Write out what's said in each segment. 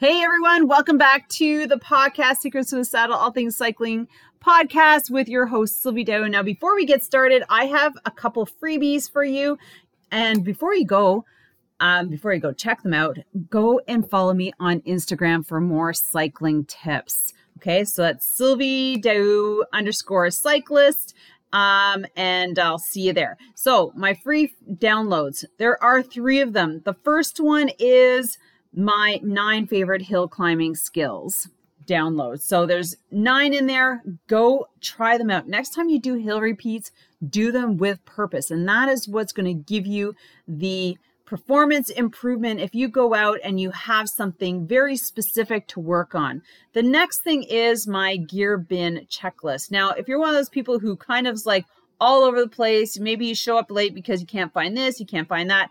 Hey everyone, welcome back to the podcast Secrets to the Saddle, All Things Cycling podcast with your host Sylvie Dow. Now, before we get started, I have a couple freebies for you. And before you go, um, before you go check them out, go and follow me on Instagram for more cycling tips. Okay, so that's Sylvie Dow underscore cyclist. Um, and I'll see you there. So, my free downloads, there are three of them. The first one is my nine favorite hill climbing skills download. So there's nine in there. Go try them out. Next time you do hill repeats, do them with purpose. And that is what's going to give you the performance improvement if you go out and you have something very specific to work on. The next thing is my gear bin checklist. Now, if you're one of those people who kind of is like all over the place, maybe you show up late because you can't find this, you can't find that,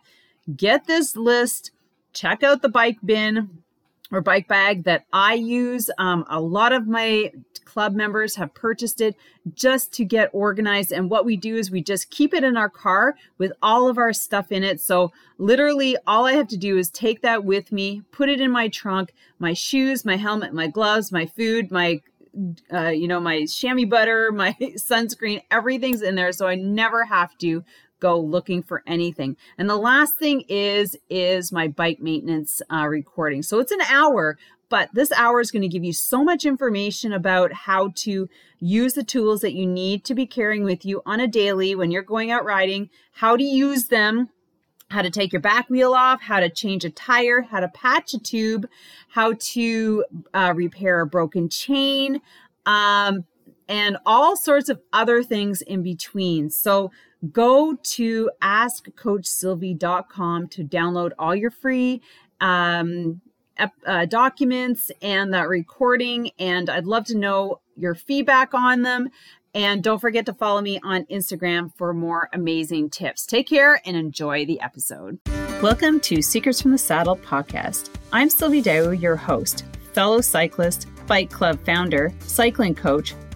get this list check out the bike bin or bike bag that I use. Um, a lot of my club members have purchased it just to get organized. And what we do is we just keep it in our car with all of our stuff in it. So literally, all I have to do is take that with me, put it in my trunk, my shoes, my helmet, my gloves, my food, my uh, you know, my chamois butter, my sunscreen, everything's in there. So I never have to go looking for anything. And the last thing is is my bike maintenance uh, recording. So it's an hour, but this hour is going to give you so much information about how to use the tools that you need to be carrying with you on a daily when you're going out riding, how to use them how to take your back wheel off, how to change a tire, how to patch a tube, how to uh, repair a broken chain, um, and all sorts of other things in between. So go to askcoachsylvie.com to download all your free um, uh, documents and that recording. And I'd love to know your feedback on them. And don't forget to follow me on Instagram for more amazing tips. Take care and enjoy the episode. Welcome to Secrets from the Saddle podcast. I'm Sylvie Dow, your host, fellow cyclist, bike club founder, cycling coach,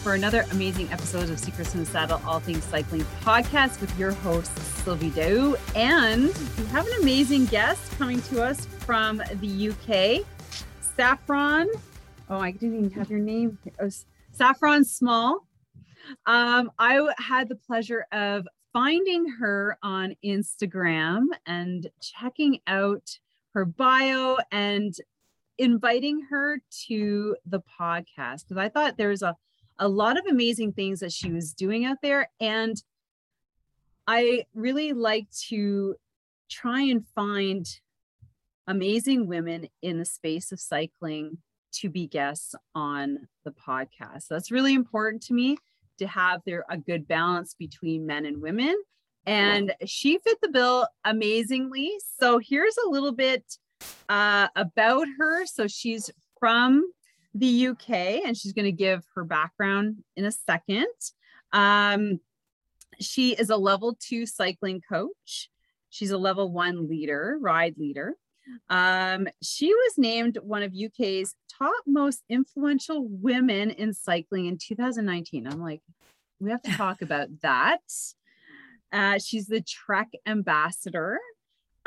for another amazing episode of Secrets in the Saddle, All Things Cycling podcast with your host, Sylvie Dow. And we have an amazing guest coming to us from the UK, Saffron. Oh, I didn't even have your name. Was Saffron Small. Um, I had the pleasure of finding her on Instagram and checking out her bio and inviting her to the podcast because I thought there was a, a lot of amazing things that she was doing out there. And I really like to try and find amazing women in the space of cycling to be guests on the podcast. That's really important to me to have there a good balance between men and women. And she fit the bill amazingly. So here's a little bit uh, about her. So she's from the UK and she's going to give her background in a second. Um, she is a level two cycling coach. She's a level one leader, ride leader. Um, she was named one of UK's top most influential women in cycling in 2019. I'm like, we have to talk about that. Uh, she's the Trek ambassador.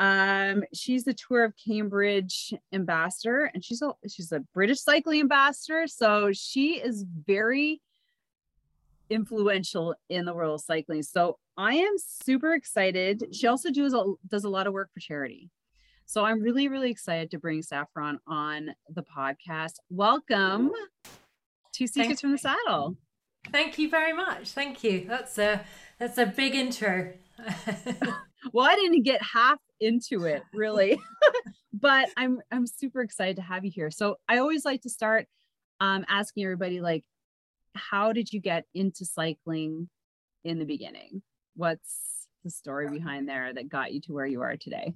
Um, she's the Tour of Cambridge ambassador, and she's a she's a British cycling ambassador. So she is very influential in the world of cycling. So I am super excited. She also does a, does a lot of work for charity. So I'm really, really excited to bring Saffron on the podcast. Welcome to Secrets from the Saddle. Thank you very much. Thank you. That's a that's a big intro. well, I didn't get half into it really. but I'm I'm super excited to have you here. So I always like to start um asking everybody like how did you get into cycling in the beginning? What's the story behind there that got you to where you are today?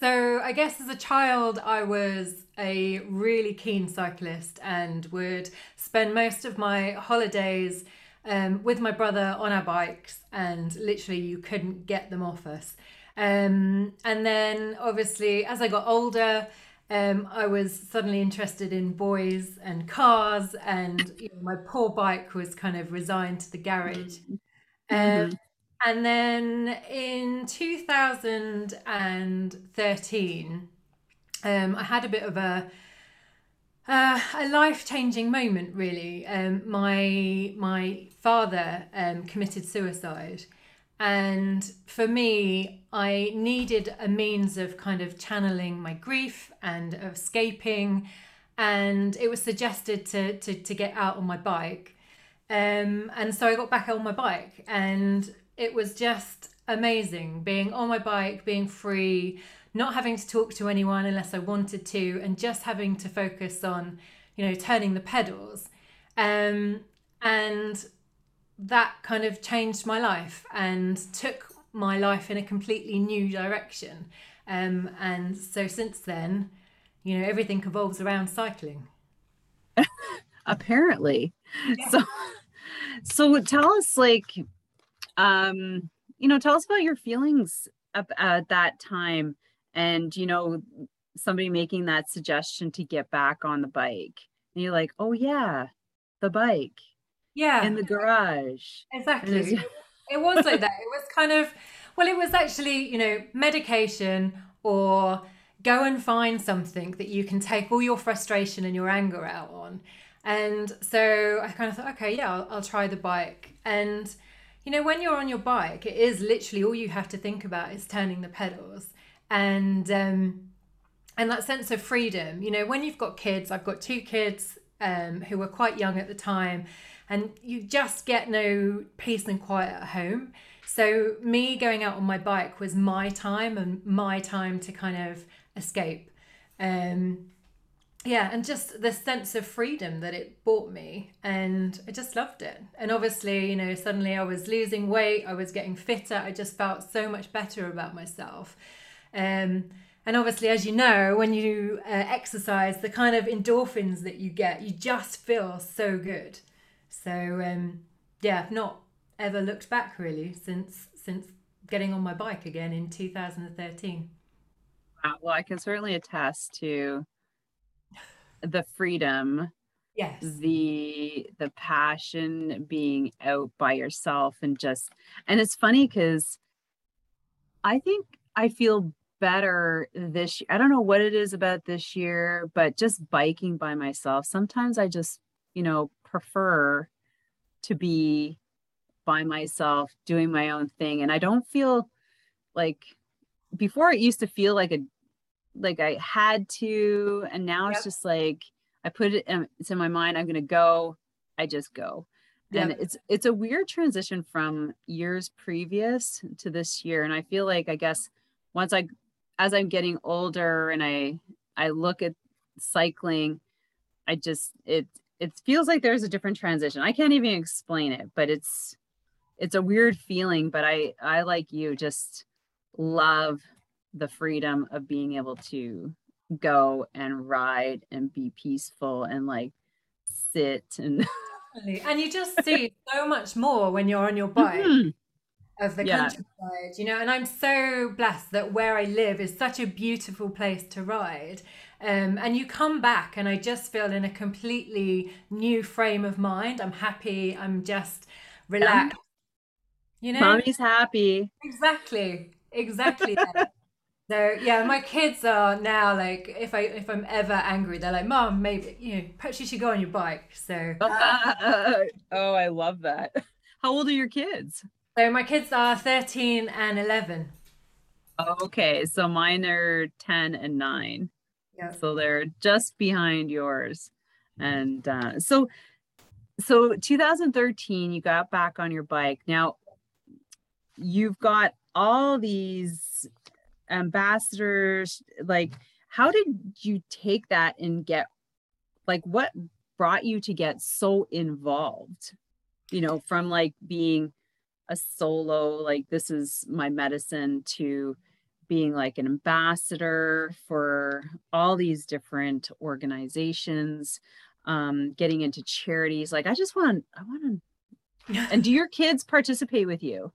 So, I guess as a child, I was a really keen cyclist and would spend most of my holidays um, with my brother on our bikes, and literally, you couldn't get them off us. Um, and then, obviously, as I got older, um, I was suddenly interested in boys and cars, and you know, my poor bike was kind of resigned to the garage. Um, mm-hmm. And then in 2013, um, I had a bit of a uh, a life changing moment. Really, um, my my father um, committed suicide, and for me, I needed a means of kind of channeling my grief and of escaping. And it was suggested to to, to get out on my bike. Um, and so I got back on my bike and it was just amazing being on my bike, being free, not having to talk to anyone unless I wanted to, and just having to focus on, you know, turning the pedals. Um, and that kind of changed my life and took my life in a completely new direction. Um, and so since then, you know, everything evolves around cycling. Apparently. Yeah. So so tell us like um, you know, tell us about your feelings at that time and, you know, somebody making that suggestion to get back on the bike. And you're like, oh, yeah, the bike. Yeah. In the garage. Exactly. it was like that. It was kind of, well, it was actually, you know, medication or go and find something that you can take all your frustration and your anger out on. And so I kind of thought, okay, yeah, I'll, I'll try the bike. And you know, when you're on your bike, it is literally all you have to think about is turning the pedals. And um, and that sense of freedom, you know, when you've got kids, I've got two kids um, who were quite young at the time, and you just get no peace and quiet at home. So, me going out on my bike was my time and my time to kind of escape. Um, yeah and just the sense of freedom that it brought me and i just loved it and obviously you know suddenly i was losing weight i was getting fitter i just felt so much better about myself um, and obviously as you know when you uh, exercise the kind of endorphins that you get you just feel so good so um, yeah i've not ever looked back really since since getting on my bike again in 2013 well i can certainly attest to the freedom yes. the the passion being out by yourself and just and it's funny because i think i feel better this i don't know what it is about this year but just biking by myself sometimes i just you know prefer to be by myself doing my own thing and i don't feel like before it used to feel like a like I had to, and now yep. it's just like I put it. In, it's in my mind. I'm gonna go. I just go, yep. and it's it's a weird transition from years previous to this year. And I feel like I guess once I, as I'm getting older, and I I look at cycling, I just it it feels like there's a different transition. I can't even explain it, but it's it's a weird feeling. But I I like you just love the freedom of being able to go and ride and be peaceful and like sit and and you just see so much more when you're on your bike mm-hmm. of the yeah. countryside you know and i'm so blessed that where i live is such a beautiful place to ride um, and you come back and i just feel in a completely new frame of mind i'm happy i'm just relaxed you know mommy's happy exactly exactly So yeah, my kids are now like if I if I'm ever angry, they're like, "Mom, maybe you know, perhaps you should go on your bike." So oh, I love that. How old are your kids? So my kids are 13 and 11. Okay, so mine are 10 and 9. Yeah. So they're just behind yours. And uh, so so 2013 you got back on your bike. Now you've got all these ambassadors like how did you take that and get like what brought you to get so involved you know from like being a solo like this is my medicine to being like an ambassador for all these different organizations um getting into charities like i just want i want to and do your kids participate with you?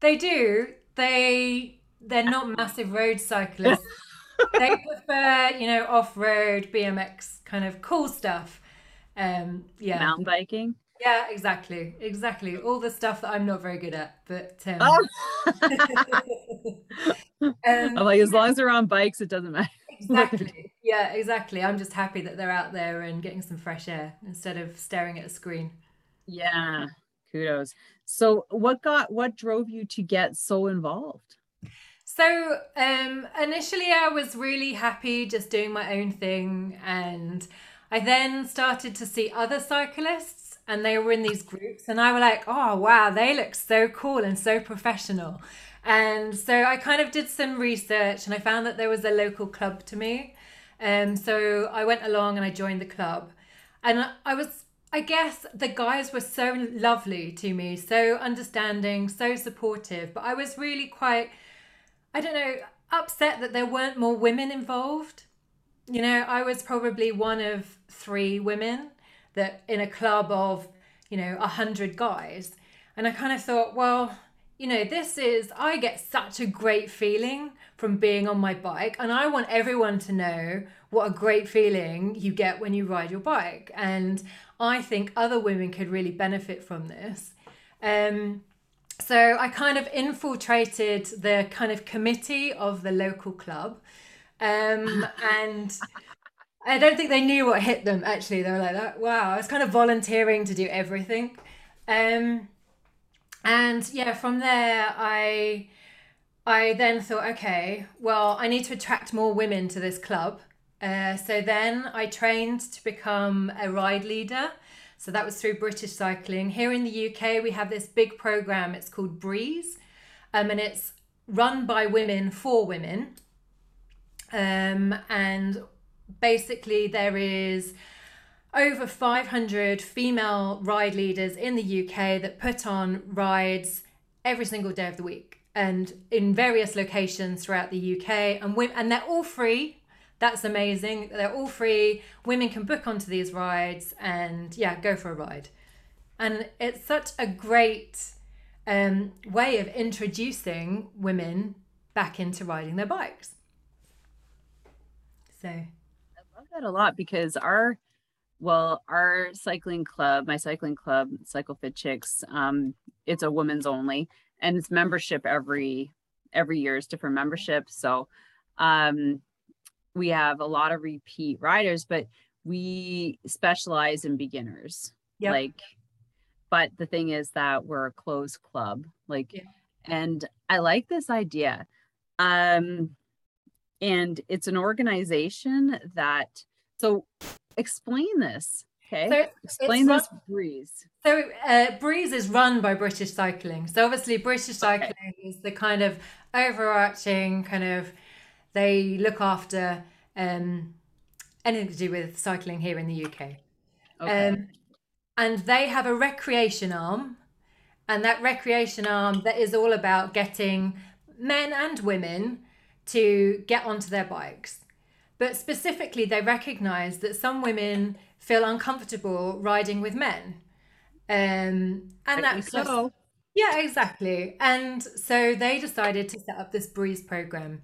They do. They they're not massive road cyclists. They prefer you know off-road bmx kind of cool stuff. Um yeah. Mountain biking yeah, exactly, exactly. All the stuff that I'm not very good at, but um, oh. um, I'm like, as long as they're on bikes, it doesn't matter. Exactly. Yeah, exactly. I'm just happy that they're out there and getting some fresh air instead of staring at a screen. Yeah, kudos. So, what got what drove you to get so involved? So, um, initially, I was really happy just doing my own thing, and I then started to see other cyclists and they were in these groups and I were like, oh wow, they look so cool and so professional. And so I kind of did some research and I found that there was a local club to me. Um, so I went along and I joined the club. And I was, I guess the guys were so lovely to me, so understanding, so supportive. But I was really quite, I don't know, upset that there weren't more women involved. You know, I was probably one of three women that in a club of you know a hundred guys. And i kind of thought well you know this is i get such a great feeling from being on my bike and i want everyone to know what a great feeling you get when you ride your bike. And i think other women could really benefit from this. Um, so i kind of infiltrated the kind of committee of the local club um, and I don't think they knew what hit them. Actually, they were like, that, "Wow!" I was kind of volunteering to do everything, um, and yeah, from there, I I then thought, okay, well, I need to attract more women to this club. Uh, so then I trained to become a ride leader. So that was through British Cycling. Here in the UK, we have this big program. It's called Breeze, um, and it's run by women for women. Um, and basically there is over 500 female ride leaders in the UK that put on rides every single day of the week and in various locations throughout the UK and we, and they're all free. That's amazing. They're all free. Women can book onto these rides and yeah go for a ride. And it's such a great um, way of introducing women back into riding their bikes. So that a lot because our well our cycling club my cycling club cycle fit chicks um it's a women's only and it's membership every every year is different membership so um we have a lot of repeat riders but we specialize in beginners yep. like but the thing is that we're a closed club like yeah. and i like this idea um and it's an organization that so explain this okay? So explain this run, breeze. So uh, breeze is run by british cycling. So obviously british cycling okay. is the kind of overarching kind of they look after um, anything to do with cycling here in the uk okay. um, and they have a recreation arm. And that recreation arm that is all about getting men and women to get onto their bikes. But specifically, they recognize that some women feel uncomfortable riding with men. Um, and that's so. Yeah, exactly. And so they decided to set up this Breeze program.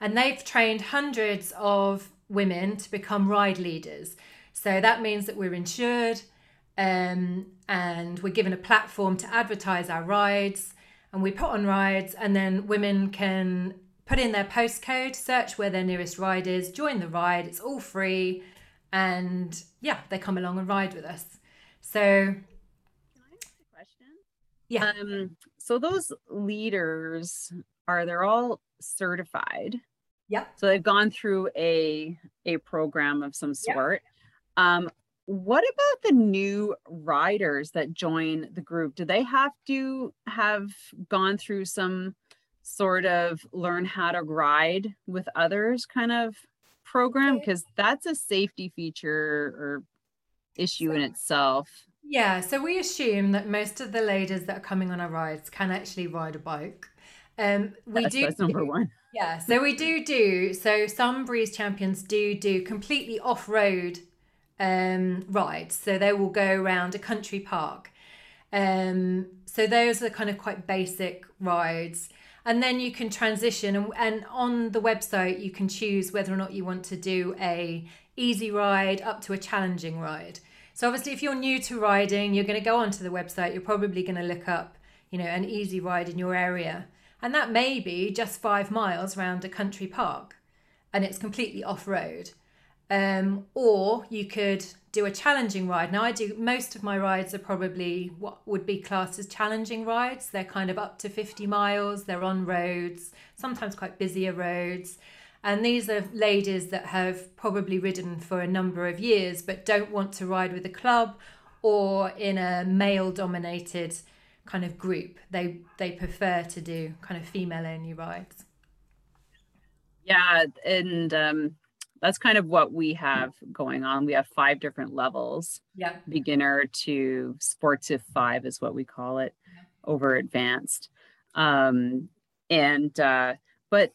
And they've trained hundreds of women to become ride leaders. So that means that we're insured um, and we're given a platform to advertise our rides and we put on rides and then women can put in their postcode, search where their nearest ride is, join the ride. It's all free. And yeah, they come along and ride with us. So, can I ask a question? Yeah. Um, so those leaders are they're all certified. Yeah. So they've gone through a a program of some sort. Um, what about the new riders that join the group? Do they have to have gone through some sort of learn how to ride with others kind of program? Because that's a safety feature or issue in itself. Yeah, so we assume that most of the ladies that are coming on our rides can actually ride a bike. Um, we That's, do that's number one. Yeah, so we do do so some breeze champions do do completely off-road um rides. So they will go around a country park. Um so those are kind of quite basic rides. And then you can transition and, and on the website you can choose whether or not you want to do a easy ride up to a challenging ride. So obviously if you're new to riding, you're going to go onto the website, you're probably going to look up, you know, an easy ride in your area and that may be just five miles around a country park and it's completely off road. Um, or you could do a challenging ride. Now, I do most of my rides are probably what would be classed as challenging rides. They're kind of up to 50 miles, they're on roads, sometimes quite busier roads. And these are ladies that have probably ridden for a number of years but don't want to ride with a club or in a male dominated kind of group. They they prefer to do kind of female only rides. Yeah, and um, that's kind of what we have going on. We have five different levels. Yeah. Beginner to sportive five is what we call it, yeah. over advanced. Um, and uh, but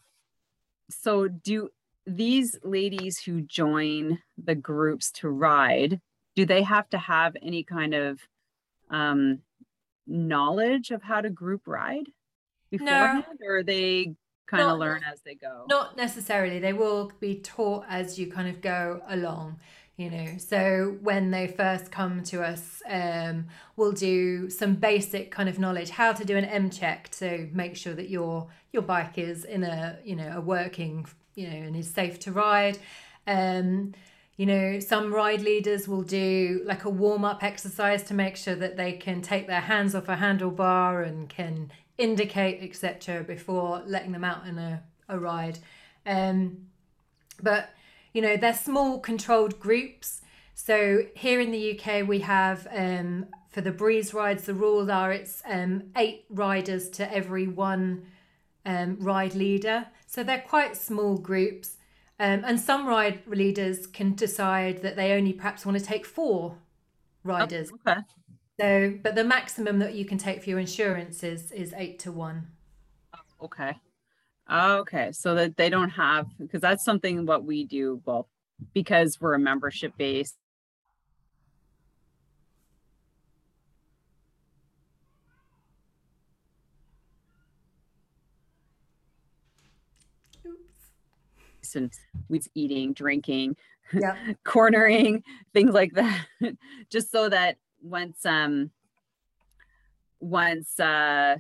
so do these ladies who join the groups to ride, do they have to have any kind of um knowledge of how to group ride beforehand no, or they kind of learn as they go. not necessarily. They will be taught as you kind of go along you know. So when they first come to us um, we'll do some basic kind of knowledge how to do an m check to make sure that your your bike is in a you know a working you know and is safe to ride. Um, you know, some ride leaders will do like a warm up exercise to make sure that they can take their hands off a handlebar and can indicate, etc., before letting them out in a, a ride. Um, but, you know, they're small controlled groups. So here in the UK, we have um, for the breeze rides, the rules are it's um, eight riders to every one um, ride leader. So they're quite small groups. Um, and some ride leaders can decide that they only perhaps want to take four riders. Oh, okay. So, but the maximum that you can take for your insurance is is eight to one. Okay. Okay. So that they don't have because that's something what we do. Well, because we're a membership based and we eating, drinking, yeah. cornering, things like that, just so that once um once uh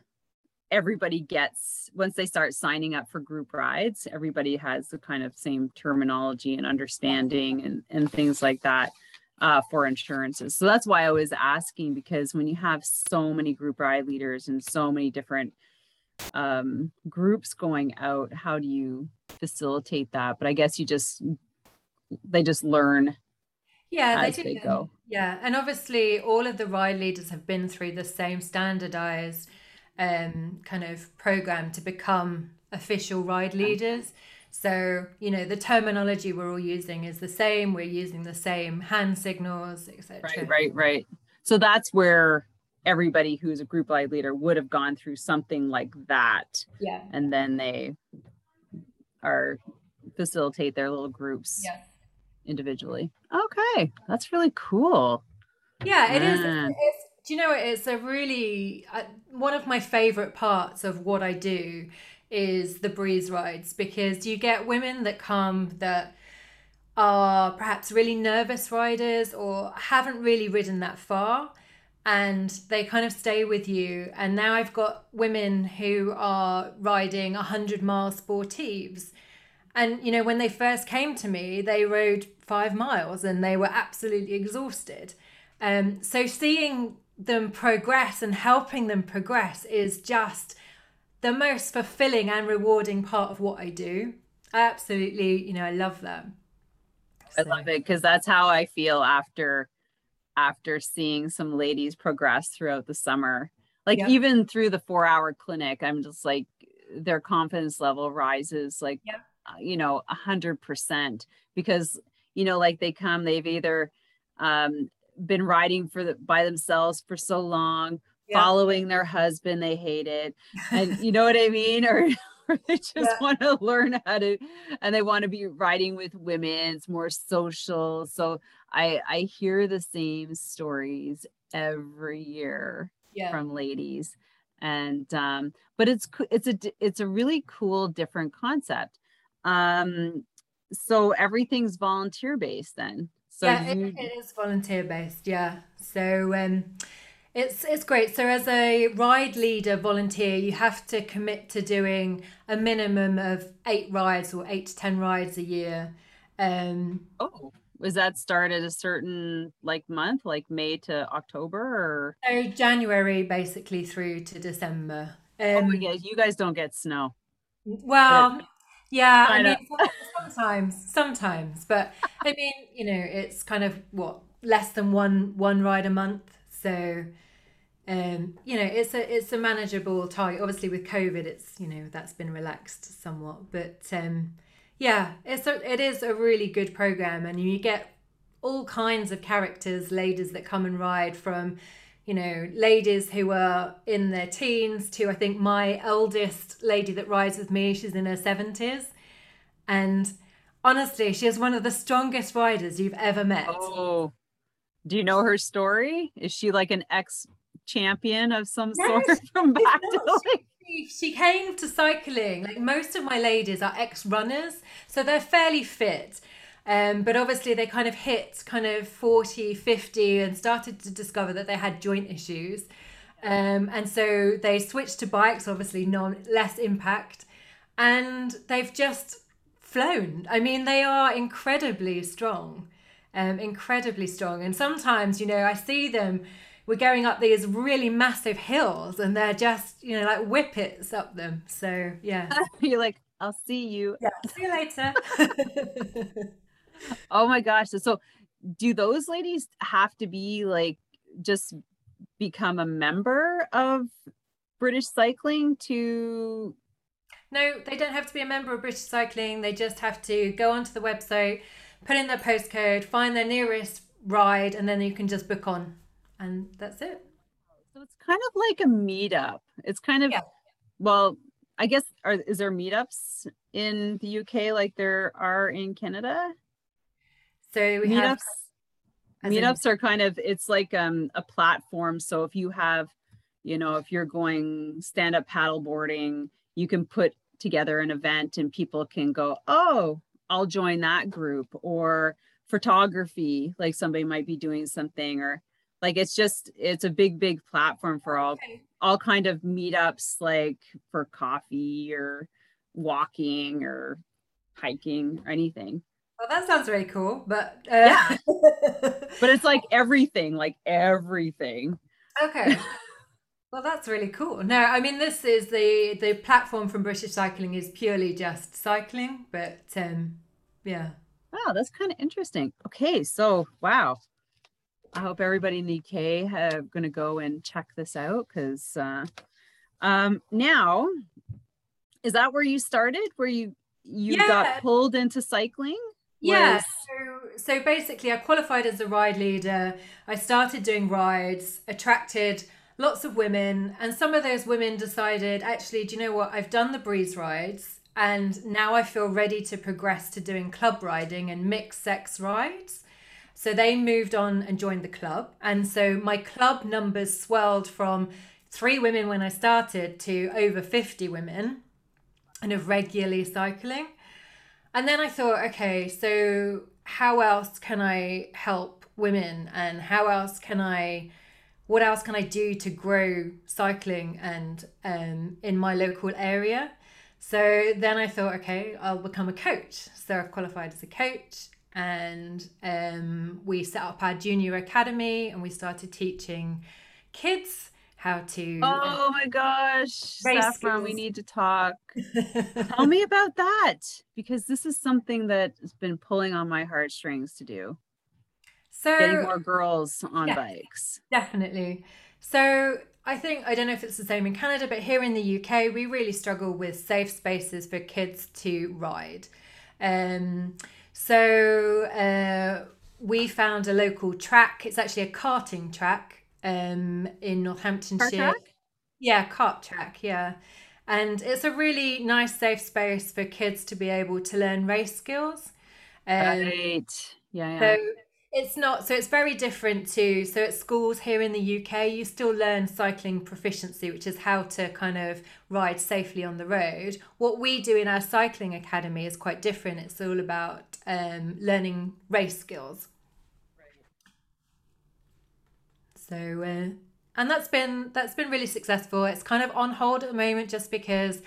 everybody gets once they start signing up for group rides, everybody has the kind of same terminology and understanding and and things like that. Uh, for insurances. So that's why I was asking because when you have so many group ride leaders and so many different um, groups going out, how do you facilitate that? But I guess you just they just learn. Yeah, they, they go. Yeah, and obviously all of the ride leaders have been through the same standardized um, kind of program to become official ride leaders. So, you know, the terminology we're all using is the same. We're using the same hand signals, etc. Right, right, right. So that's where everybody who's a group ride leader would have gone through something like that. Yeah. And then they are facilitate their little groups yeah. Individually. Okay. That's really cool. Yeah, it is. It's, do you know it's a really uh, one of my favorite parts of what I do is the breeze rides because you get women that come that are perhaps really nervous riders or haven't really ridden that far and they kind of stay with you. And now I've got women who are riding 100 mile sportives. And, you know, when they first came to me, they rode five miles and they were absolutely exhausted. Um, so seeing them progress and helping them progress is just the most fulfilling and rewarding part of what I do. I absolutely, you know, I love them. So. I love it because that's how I feel after after seeing some ladies progress throughout the summer. Like yep. even through the four hour clinic, I'm just like their confidence level rises like yep. uh, you know, a hundred percent because, you know, like they come, they've either um, been riding for the, by themselves for so long, yeah. following their husband, they hate it. And you know what I mean? Or, or they just yeah. want to learn how to, and they want to be riding with women. It's more social. So I, I hear the same stories every year yeah. from ladies and um but it's it's a it's a really cool different concept um so everything's volunteer based then? So yeah you... it, it is volunteer based yeah. So um it's it's great. So as a ride leader volunteer you have to commit to doing a minimum of eight rides or eight to ten rides a year um oh was that start at a certain like month like may to october or? So january basically through to december. Um, oh yeah you guys don't get snow. Well yeah I mean, sometimes sometimes but i mean you know it's kind of what less than one one ride a month so um you know it's a it's a manageable target obviously with covid it's you know that's been relaxed somewhat but um yeah, it's a, it is a really good program, and you get all kinds of characters, ladies that come and ride from, you know, ladies who are in their teens to I think my eldest lady that rides with me, she's in her seventies, and honestly, she is one of the strongest riders you've ever met. Oh, do you know her story? Is she like an ex champion of some no, sort from back to she came to cycling. Like most of my ladies are ex runners, so they're fairly fit. Um, but obviously, they kind of hit kind of 40, 50 and started to discover that they had joint issues. Um, and so they switched to bikes, obviously, non less impact, and they've just flown. I mean, they are incredibly strong, um, incredibly strong. And sometimes, you know, I see them we're going up these really massive hills and they're just, you know, like whippets up them. So yeah. You're like, I'll see you. Yeah. See you later. oh my gosh. So do those ladies have to be like just become a member of British cycling to no, they don't have to be a member of British Cycling. They just have to go onto the website, put in their postcode, find their nearest ride, and then you can just book on and that's it. So it's kind of like a meetup. It's kind of yeah. well, I guess are is there meetups in the UK like there are in Canada? So we meetups have, meetups in, are kind of it's like um a platform. So if you have, you know, if you're going stand up paddleboarding, you can put together an event and people can go, oh, I'll join that group or photography, like somebody might be doing something or like it's just it's a big big platform for all okay. all kind of meetups like for coffee or walking or hiking or anything well that sounds really cool but uh... yeah but it's like everything like everything. Okay. Well that's really cool. No i mean this is the the platform from british cycling is purely just cycling but um yeah. Wow that's kind of interesting. Okay so wow. I hope everybody in the UK have going to go and check this out because uh, um, now is that where you started? Where you you yeah. got pulled into cycling? Yeah. So, so basically, I qualified as a ride leader. I started doing rides, attracted lots of women, and some of those women decided, actually, do you know what? I've done the breeze rides, and now I feel ready to progress to doing club riding and mixed sex rides. So they moved on and joined the club. And so my club numbers swelled from three women when I started to over 50 women and of regularly cycling. And then I thought, okay, so how else can I help women and how else can I what else can I do to grow cycling and um, in my local area? So then I thought, okay, I'll become a coach. So I've qualified as a coach and um, we set up our junior academy and we started teaching kids how to oh my gosh Saffron, we need to talk tell me about that because this is something that has been pulling on my heartstrings to do so getting more girls on yeah, bikes definitely so I think I don't know if it's the same in Canada, but here in the UK, we really struggle with safe spaces for kids to ride. Um, so uh, we found a local track. It's actually a karting track um, in Northamptonshire. Yeah, kart track. Yeah. And it's a really nice, safe space for kids to be able to learn race skills. Um, right. Yeah, yeah. So it's not, so it's very different to, so at schools here in the UK, you still learn cycling proficiency, which is how to kind of ride safely on the road. What we do in our cycling academy is quite different. It's all about um, learning race skills. So, uh, and that's been that's been really successful. It's kind of on hold at the moment just because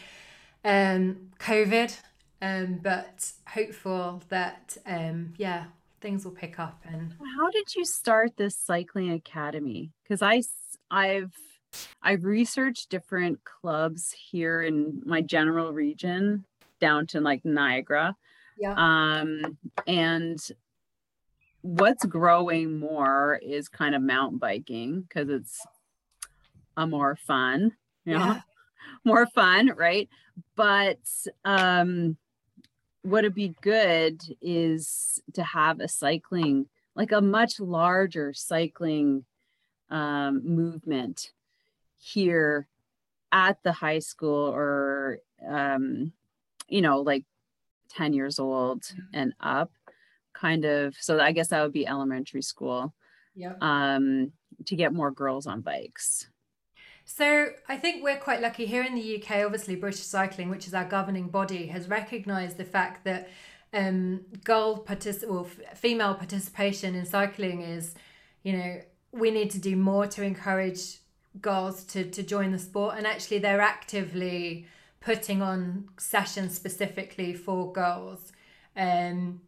um, COVID, um, but hopeful that um, yeah things will pick up. And how did you start this cycling academy? Because I I've I've researched different clubs here in my general region down to like Niagara. Yeah. Um, and what's growing more is kind of mountain biking because it's a more fun, you know, yeah. more fun, right? But um what'd be good is to have a cycling, like a much larger cycling um, movement here at the high school or um, you know like 10 years old and up kind of so i guess that would be elementary school yeah um to get more girls on bikes so I think we're quite lucky here in the UK. Obviously, British Cycling, which is our governing body, has recognised the fact that um, girl partic- well, f- female participation in cycling is, you know, we need to do more to encourage girls to to join the sport, and actually they're actively putting on sessions specifically for girls. Um,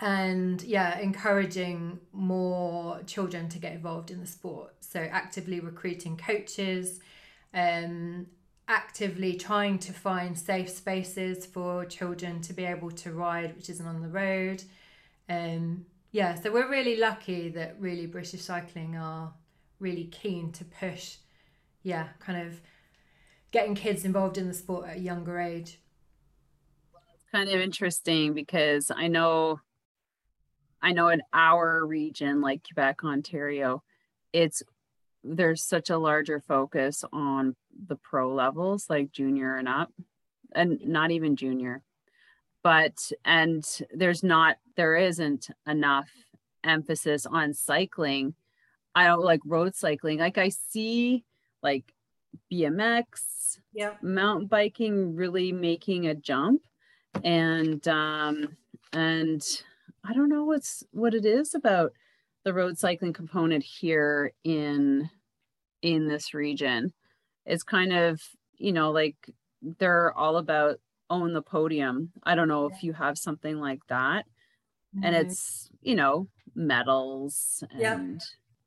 and yeah, encouraging more children to get involved in the sport. So actively recruiting coaches, um, actively trying to find safe spaces for children to be able to ride, which isn't on the road. Um, yeah, so we're really lucky that really British Cycling are really keen to push, yeah, kind of getting kids involved in the sport at a younger age. Kind of interesting because I know I know in our region, like Quebec, Ontario, it's there's such a larger focus on the pro levels, like junior and up, and not even junior. But and there's not there isn't enough emphasis on cycling. I don't like road cycling. Like I see like BMX, yeah, mountain biking really making a jump. And um and I don't know what's what it is about the road cycling component here in in this region. It's kind of, you know, like they're all about own the podium. I don't know if you have something like that. Mm-hmm. And it's, you know, medals and yeah.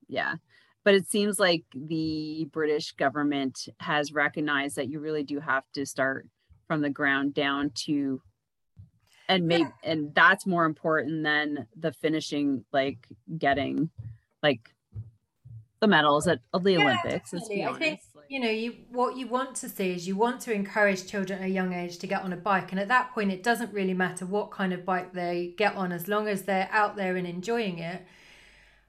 yeah. But it seems like the British government has recognized that you really do have to start from the ground down to and maybe yeah. and that's more important than the finishing like getting like the medals at the yeah, olympics definitely. i think you know you what you want to see is you want to encourage children at a young age to get on a bike and at that point it doesn't really matter what kind of bike they get on as long as they're out there and enjoying it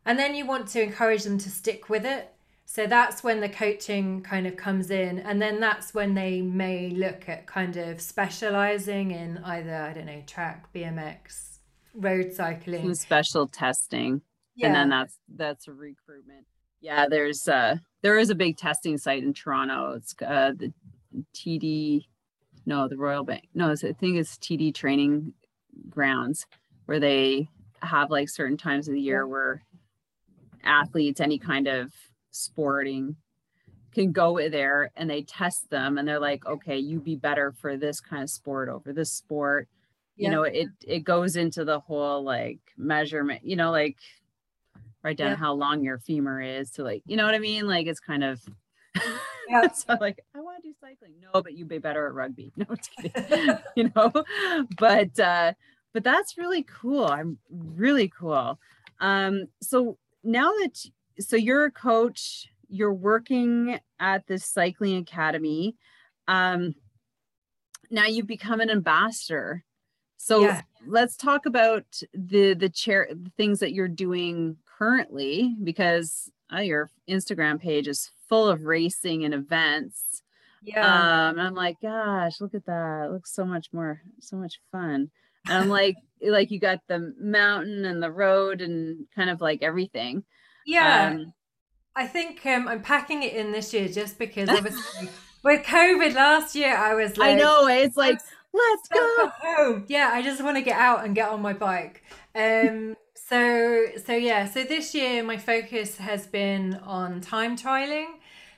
and then you want to encourage them to stick with it so that's when the coaching kind of comes in. And then that's when they may look at kind of specializing in either, I don't know, track, BMX, road cycling. Some special testing. Yeah. And then that's that's a recruitment. Yeah, there's uh there is a big testing site in Toronto. It's uh the TD no, the Royal Bank. No, I think it's TD training grounds where they have like certain times of the year where athletes, any kind of sporting can go there and they test them and they're like okay you'd be better for this kind of sport over this sport. Yeah. you know it it goes into the whole like measurement you know like write down yeah. how long your femur is to like you know what i mean? Like it's kind of yeah. so like i want to do cycling. No but you'd be better at rugby. No you know? But uh but that's really cool. I'm really cool. Um so now that so you're a coach you're working at this cycling academy. Um, now you've become an ambassador. So yeah. let's talk about the the chair the things that you're doing currently because uh, your Instagram page is full of racing and events. Yeah. Um, I'm like, gosh, look at that. It looks so much more, so much fun. And I'm like, like you got the mountain and the road and kind of like everything. Yeah. Um, I think um, I'm packing it in this year just because obviously with COVID last year, I was like, I know it's like, let's go home. Yeah, I just want to get out and get on my bike. Um, so so yeah, so this year my focus has been on time trialing.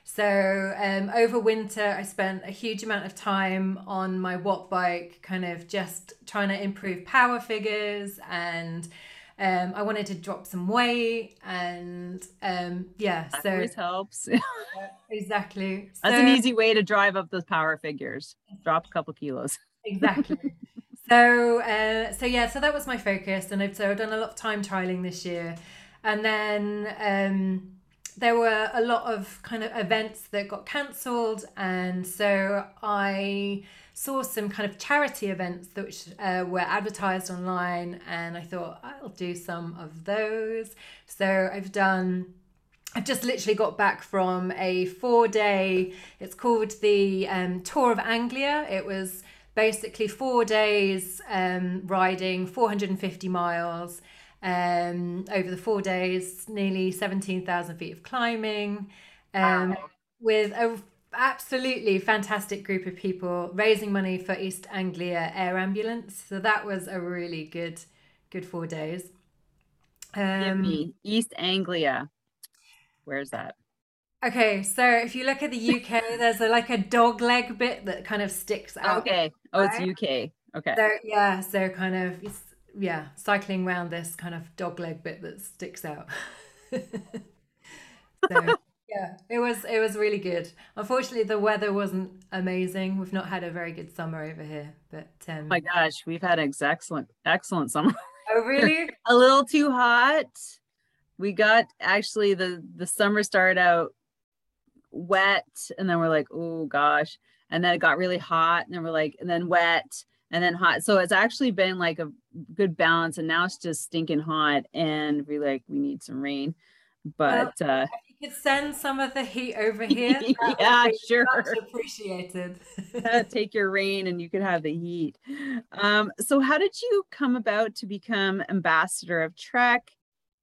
So um, over winter, I spent a huge amount of time on my Wattbike, kind of just trying to improve power figures and. Um, I wanted to drop some weight and um, yeah, that so always helps. exactly. That's so, an easy way to drive up those power figures. Drop a couple kilos. Exactly. so uh, so yeah, so that was my focus, and I've so I've done a lot of time trialing this year, and then um, there were a lot of kind of events that got cancelled, and so I saw some kind of charity events that uh, were advertised online, and I thought I'll do some of those. So I've done. I've just literally got back from a four day, it's called the um, Tour of Anglia. It was basically four days um, riding 450 miles um, over the four days, nearly 17,000 feet of climbing, um, wow. with a absolutely fantastic group of people raising money for East Anglia Air Ambulance. So that was a really good, good four days. Um, East Anglia. Where's that? Okay, so if you look at the UK, there's a, like a dog leg bit that kind of sticks out. Okay. Oh, it's UK. Okay. So yeah, so kind of yeah, cycling around this kind of dog leg bit that sticks out. so yeah, it was it was really good. Unfortunately, the weather wasn't amazing. We've not had a very good summer over here, but um, oh my gosh, we've had an excellent excellent summer. Oh really? a little too hot. We got actually the the summer started out wet and then we're like oh gosh and then it got really hot and then we're like and then wet and then hot so it's actually been like a good balance and now it's just stinking hot and we're like we need some rain but well, uh could send some of the heat over here yeah sure appreciated take your rain and you could have the heat um so how did you come about to become ambassador of trek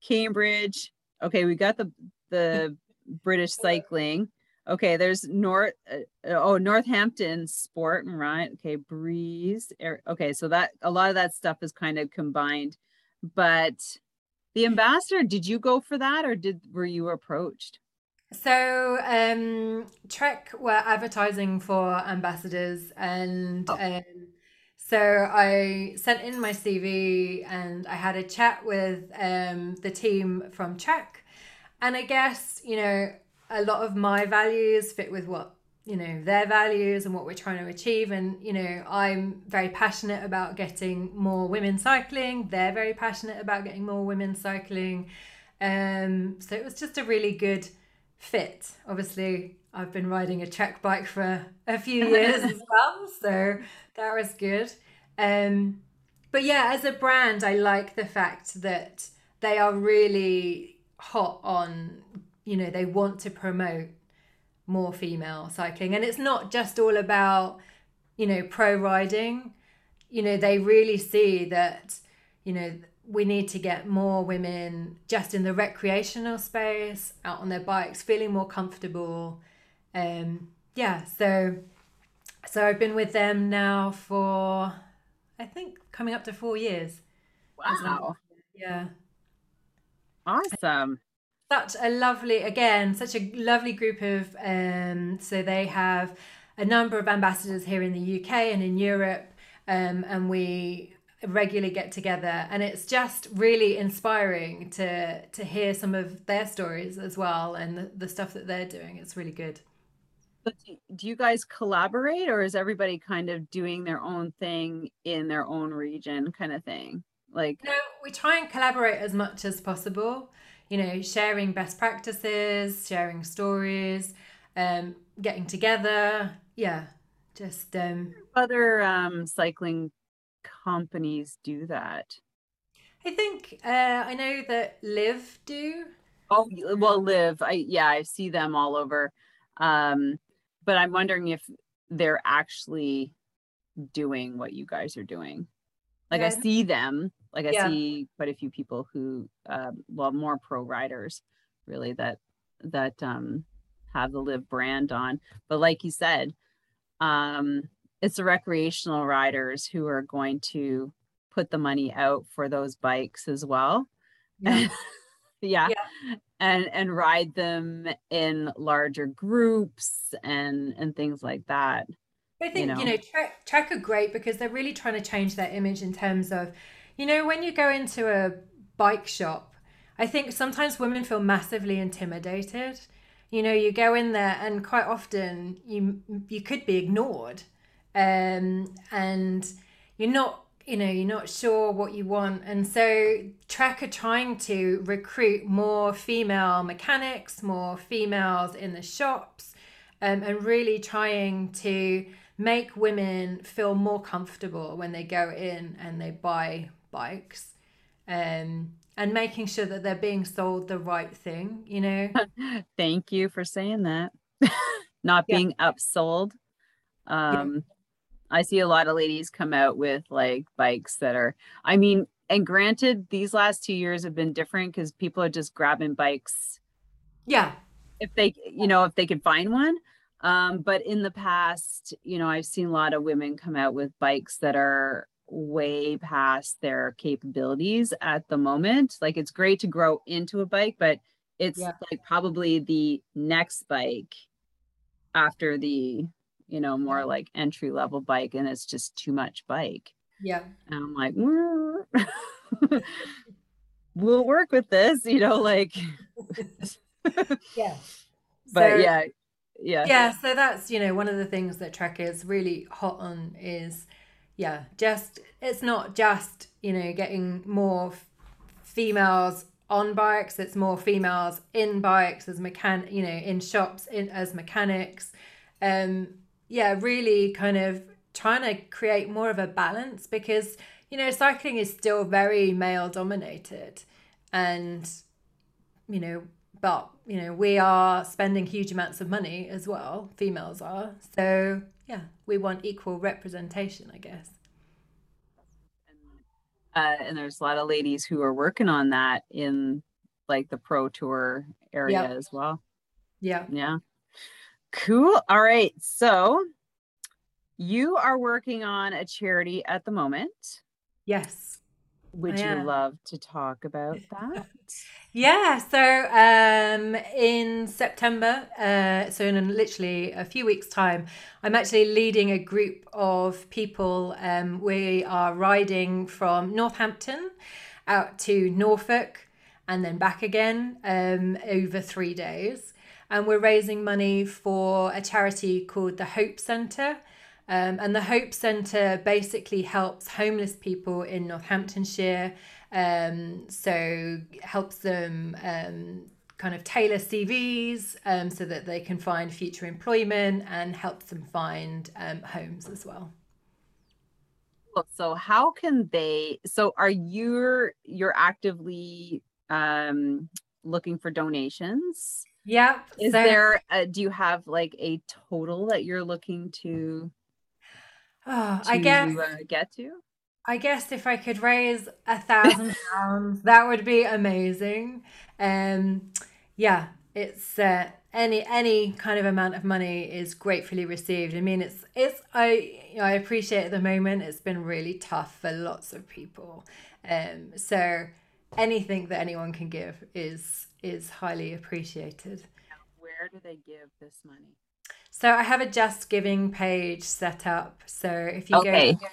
cambridge okay we got the the british cycling Okay, there's North. Uh, oh, Northampton Sport, and right? Okay, Breeze. Okay, so that a lot of that stuff is kind of combined. But the ambassador, did you go for that, or did were you approached? So um, Trek were advertising for ambassadors, and oh. um, so I sent in my CV, and I had a chat with um, the team from Trek, and I guess you know a lot of my values fit with what you know their values and what we're trying to achieve. And you know i'm very passionate about getting more women cycling. They're very passionate about getting more women cycling. Um so it was just a really good fit. Obviously i've been riding a trek bike for a few years as well so that was good. Um but yeah as a brand i like the fact that they are really hot on you know they want to promote more female cycling. And it's not just all about you know pro riding. You know they really see that you know we need to get more women just in the recreational space out on their bikes feeling more comfortable. Um yeah so so i've been with them now for i think coming up to four years. Wow. Yeah. Awesome such a lovely again such a lovely group of um so they have a number of ambassadors here in the uk and in europe um, and we regularly get together. And it's just really inspiring to to hear some of their stories as well and the, the stuff that they're doing. It's really good. But do you guys collaborate or is everybody kind of doing their own thing in their own region kind of thing? Like no, we try and collaborate as much as possible. You know, sharing best practices, sharing stories, um, getting together. Yeah, just um, other um, cycling companies do that. I think uh, I know that Liv do. Oh well, Liv. I yeah, I see them all over. Um, but I'm wondering if they're actually doing what you guys are doing. Like I see them, like I yeah. see quite a few people who, uh, well, more pro riders, really that that um, have the Liv brand on. But like you said, um, it's the recreational riders who are going to put the money out for those bikes as well. Yeah. yeah. yeah. And and ride them in larger groups and and things like that. I think, you know, you know Trek, Trek are great because they're really trying to change their image in terms of, you know, when you go into a bike shop, I think sometimes women feel massively intimidated. You know, you go in there and quite often you you could be ignored. Um, and you're not you know you're not sure what you want and so trek are trying to recruit more female mechanics more females in the shops um, and really trying to make women feel more comfortable when they go in and they buy bikes um, and making sure that they're being sold the right thing you know thank you for saying that not being upsold um yeah I see a lot of ladies come out with like bikes that are, I mean, and granted, these last two years have been different because people are just grabbing bikes. Yeah. If they, you know, if they could find one. Um, but in the past, you know, I've seen a lot of women come out with bikes that are way past their capabilities at the moment. Like it's great to grow into a bike, but it's yeah. like probably the next bike after the you know, more like entry level bike and it's just too much bike. Yeah. And I'm like, mm. we'll work with this, you know, like yeah. But so, yeah, yeah. Yeah. So that's, you know, one of the things that Trek is really hot on is yeah, just it's not just, you know, getting more females on bikes, it's more females in bikes as mechan you know, in shops in as mechanics. Um yeah, really kind of trying to create more of a balance because, you know, cycling is still very male dominated. And, you know, but, you know, we are spending huge amounts of money as well, females are. So, yeah, we want equal representation, I guess. Uh, and there's a lot of ladies who are working on that in like the pro tour area yep. as well. Yeah. Yeah. Cool. All right. So you are working on a charity at the moment. Yes. Would you love to talk about that? yeah. So um, in September, uh, so in literally a few weeks' time, I'm actually leading a group of people. Um, we are riding from Northampton out to Norfolk and then back again um, over three days and we're raising money for a charity called the Hope Centre. Um, and the Hope Centre basically helps homeless people in Northamptonshire. Um, so helps them um, kind of tailor CVs um, so that they can find future employment and helps them find um, homes as well. So how can they? So are you you're actively um, looking for donations? Yeah. Is so, there, a, do you have like a total that you're looking to, oh, I guess, uh, get to? I guess if I could raise a thousand pounds, that would be amazing. Um, yeah, it's uh, any any kind of amount of money is gratefully received. I mean, it's it's I you know, I appreciate at the moment it's been really tough for lots of people. Um, so anything that anyone can give is is highly appreciated. Where do they give this money? So I have a Just Giving page set up. So if you okay. go,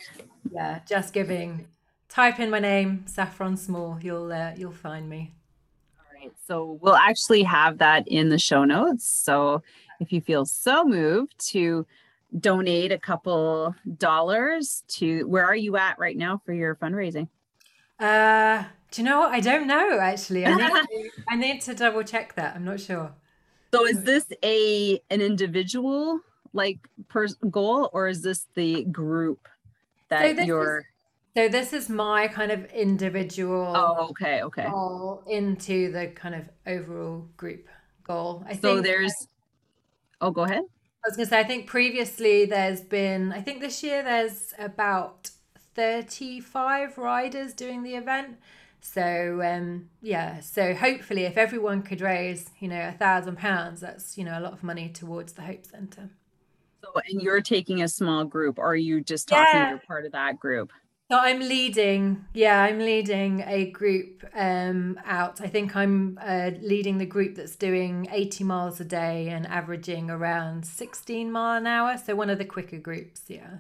yeah, Just Giving, type in my name, Saffron Small, you'll uh, you'll find me. All right. So we'll actually have that in the show notes. So if you feel so moved to donate a couple dollars to, where are you at right now for your fundraising? Uh, do you know what? I don't know actually. I need to, I need to double check that. I'm not sure. So is this a an individual like per goal or is this the group that this you're is- So this is my kind of individual Oh, okay, okay. goal into the kind of overall group goal. I So think there's Oh, go ahead. I was going to say, I think previously there's been, I think this year there's about 35 riders doing the event. So, um, yeah, so hopefully if everyone could raise, you know, a thousand pounds, that's, you know, a lot of money towards the Hope Centre. So and you're taking a small group or are you just talking Yeah. you're part of that group? So I'm leading, yeah, I'm leading a group um, out. I think I'm uh, leading the group that's doing 80 miles a day and averaging around 16 mile an hour. So one of the quicker groups, yeah.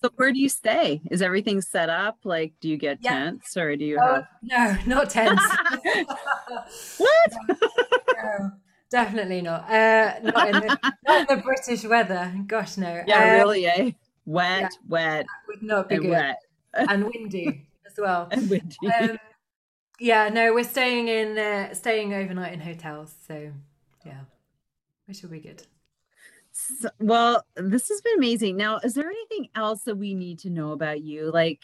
So where do you stay? Is everything set up? Like do you get Yeah. tents or do you Oh, have no, not tents. What? no, definitely not. Uh, not, in the, not in the British weather. Gosh, no. Yeah, Uh, really, eh? Wet, wet, Would not be and good. wet And windy as well. and windy. Um, yeah, no, we're staying in, uh, staying overnight in hotels. So, yeah, which will be good. So- well, this has been amazing. Now, is there anything else that we need to know about you? Like,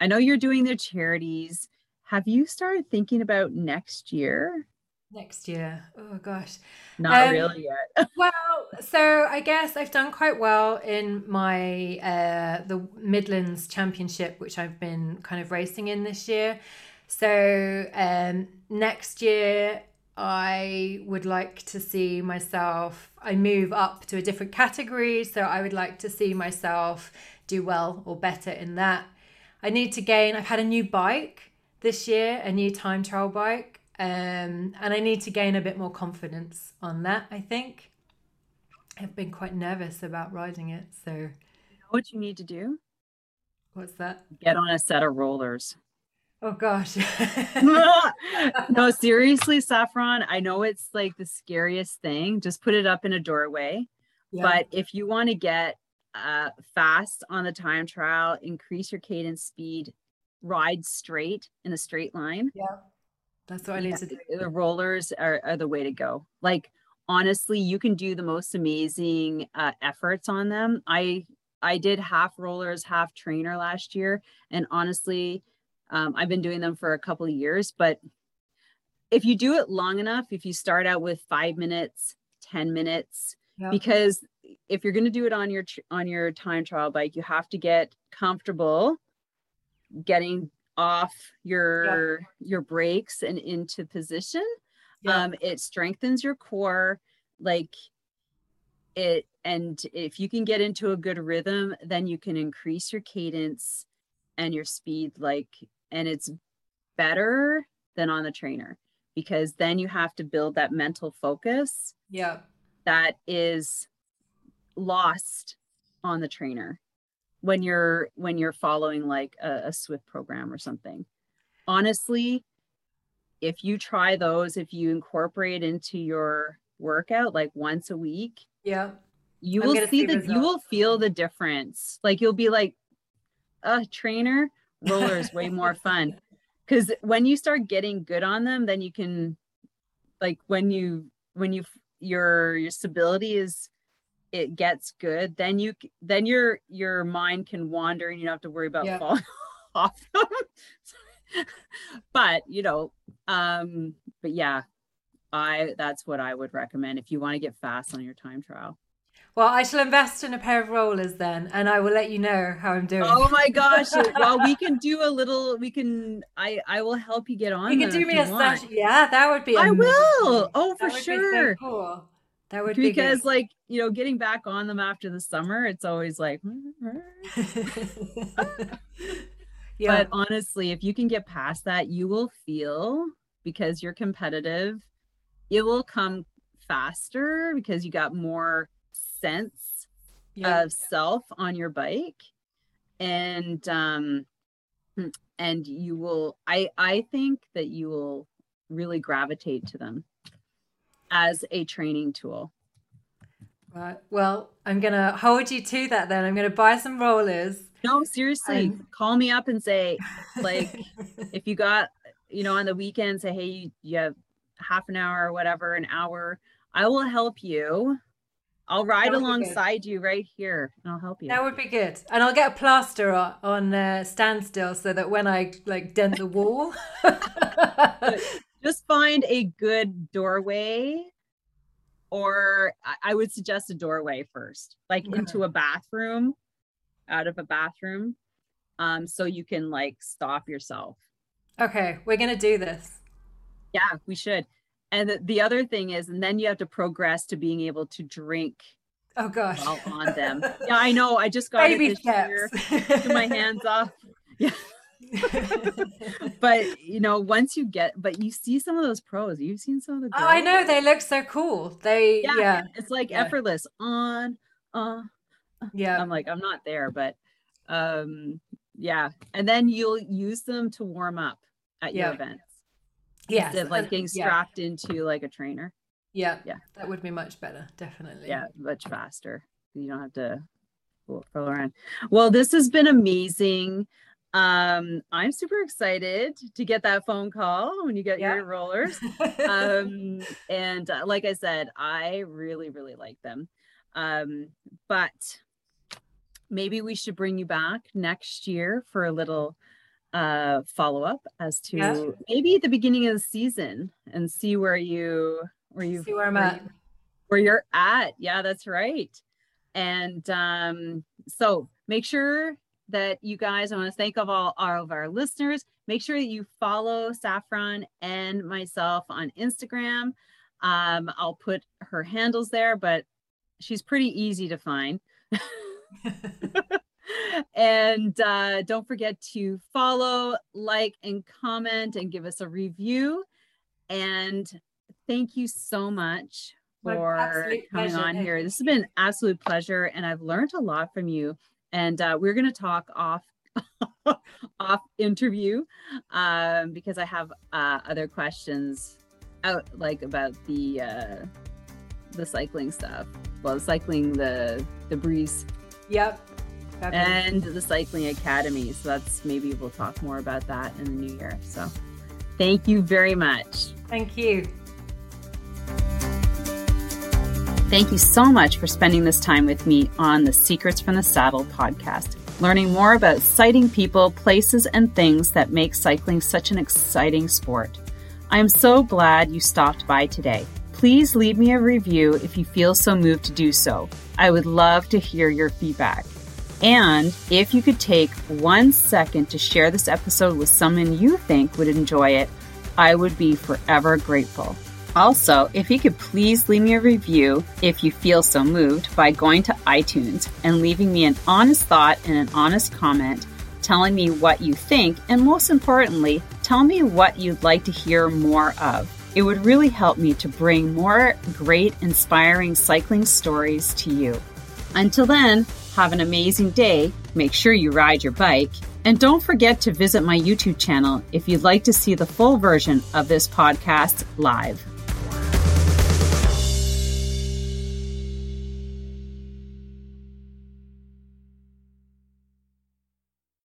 I know you're doing the charities. Have you started thinking about next year? Next year. Oh, gosh. Not Um, really yet. Well, so I guess I've done quite well in my uh, the Midlands Championship, which I've been kind of racing in this year. So um, next year, I would like to see myself. I move up to a different category, so I would like to see myself do well or better in that. I need to gain. I've had a new bike this year, a new time trial bike, um, and I need to gain a bit more confidence on that. I think I've been quite nervous about riding it. So You know what you need to do? what's that? Get on a set of rollers. Oh gosh. no, seriously, Saffron, I know it's like the scariest thing. Just put it up in a doorway. Yeah. But if you want to get uh, fast on the time trial, increase your cadence speed, ride straight in a straight line. Yeah. That's what I need yeah, to do. The rollers are, are the way to go. Like honestly, you can do the most amazing uh, efforts on them. I I did half rollers, half trainer last year, and honestly, um, I've been doing them for a couple of years. But if you do it long enough, if you start out with five minutes, ten minutes, Yeah. because if you're going to do it on your tr- on your time trial bike, you have to get comfortable getting off your your brakes and into position Yeah. um it strengthens your core like it and if you can get into a good rhythm then you can increase your cadence and your speed like and it's better than on the trainer because then you have to build that mental focus yeah. that is lost on the trainer when you're when you're following like a, a Zwift program or something honestly if you try those if you incorporate into your workout like once a week Yeah. you I'm will see see that you will feel the difference like you'll be like a trainer roller is way more fun. Because when you start getting good on them then you can like when you when you your your stability is it gets good then you then your your mind can wander and you don't have to worry about Yeah. falling off them. But you know um but yeah i that's what i would recommend if you want to get fast on your time trial Well, I shall invest in a pair of rollers then, and I will let you know how I'm doing. Oh my gosh. well, we can do a little, we can, I, I will help you get on. you can do me a want. session. Yeah, that would be. I will. Oh, for That would be so sure. cool. That would Because be like, you know, getting back on them after the summer, it's always like, yeah. but honestly, if you can get past that, you will feel because you're competitive, it will come faster because you got more sense yeah. of self on your bike and um and you will i i think that you will really gravitate to them as a training tool Right. Well, I'm gonna hold you to that then. I'm gonna buy some rollers No, seriously, Um, call me up and say, like, if you got, you know, on the weekend, say, hey, you- you have half an hour or whatever, an hour, I will help you. I'll ride would be good. alongside you right here and I'll help you. That would be good. And I'll get a plaster on, on uh, standstill so that when I like dent the wall. Just find a good doorway, or I- would suggest a doorway first, like into a bathroom, out of a bathroom, um, so you can like stop yourself. okay, we're going to do this. Yeah, we should. And the, the other thing is, and then you have to progress to being able to drink Oh gosh. while on them. Yeah, I know. I just got Baby it this year. Took my hands off. Yeah. But you know, once you get, but you see some of those pros. You've seen some of the. Oh, I know they look so cool. They Yeah, yeah, it's like Yeah. effortless on. Uh, yeah. I'm like, I'm not there, but um, yeah. And then you'll use them to warm up at your Yeah. yes. Instead of like getting yeah, strapped into like a trainer. Yeah. Yeah. That would be much better, definitely. yeah much faster you don't have to go around well this has been amazing um i'm super excited to get that phone call when you get Yeah. your rollers um and uh, like i said i really really like them um but maybe we should bring you back next year for a little uh follow up as to Yeah. maybe at the beginning of the season and see where you where you See where I'm where at. you- where you're at. Yeah, that's right. And um, so make sure that you guys, I want to thank of all, all of our listeners. Make sure that you follow Saffron and myself on Instagram. Um, I'll put her handles there, but she's pretty easy to find. and uh, don't forget to follow, like, and comment and give us a review. And thank you so much for coming pleasure. on here. This has been an absolute pleasure, and I've learned a lot from you. And uh, we're going to talk off off interview um, because I have uh, other questions out like about the uh, the cycling stuff. Well, cycling the the breeze Yep. Fabulous. and the cycling academy. So that's maybe we'll talk more about that in the new year. So thank you very much. Thank you. Thank you so much for spending this time with me on the Secrets from the Saddle podcast, learning more about sighting people, places, and things that make cycling such an exciting sport. I am so glad you stopped by today. Please leave me a review if you feel so moved to do so. I would love to hear your feedback. And if you could take one second to share this episode with someone you think would enjoy it, I would be forever grateful. Also, if you could please leave me a review if you feel so moved by going to iTunes and leaving me an honest thought and an honest comment telling me what you think, and most importantly, tell me what you'd like to hear more of. It would really help me to bring more great, inspiring cycling stories to you. Until then, have an amazing day. Make sure you ride your bike. And don't forget to visit my YouTube channel if you'd like to see the full version of this podcast live.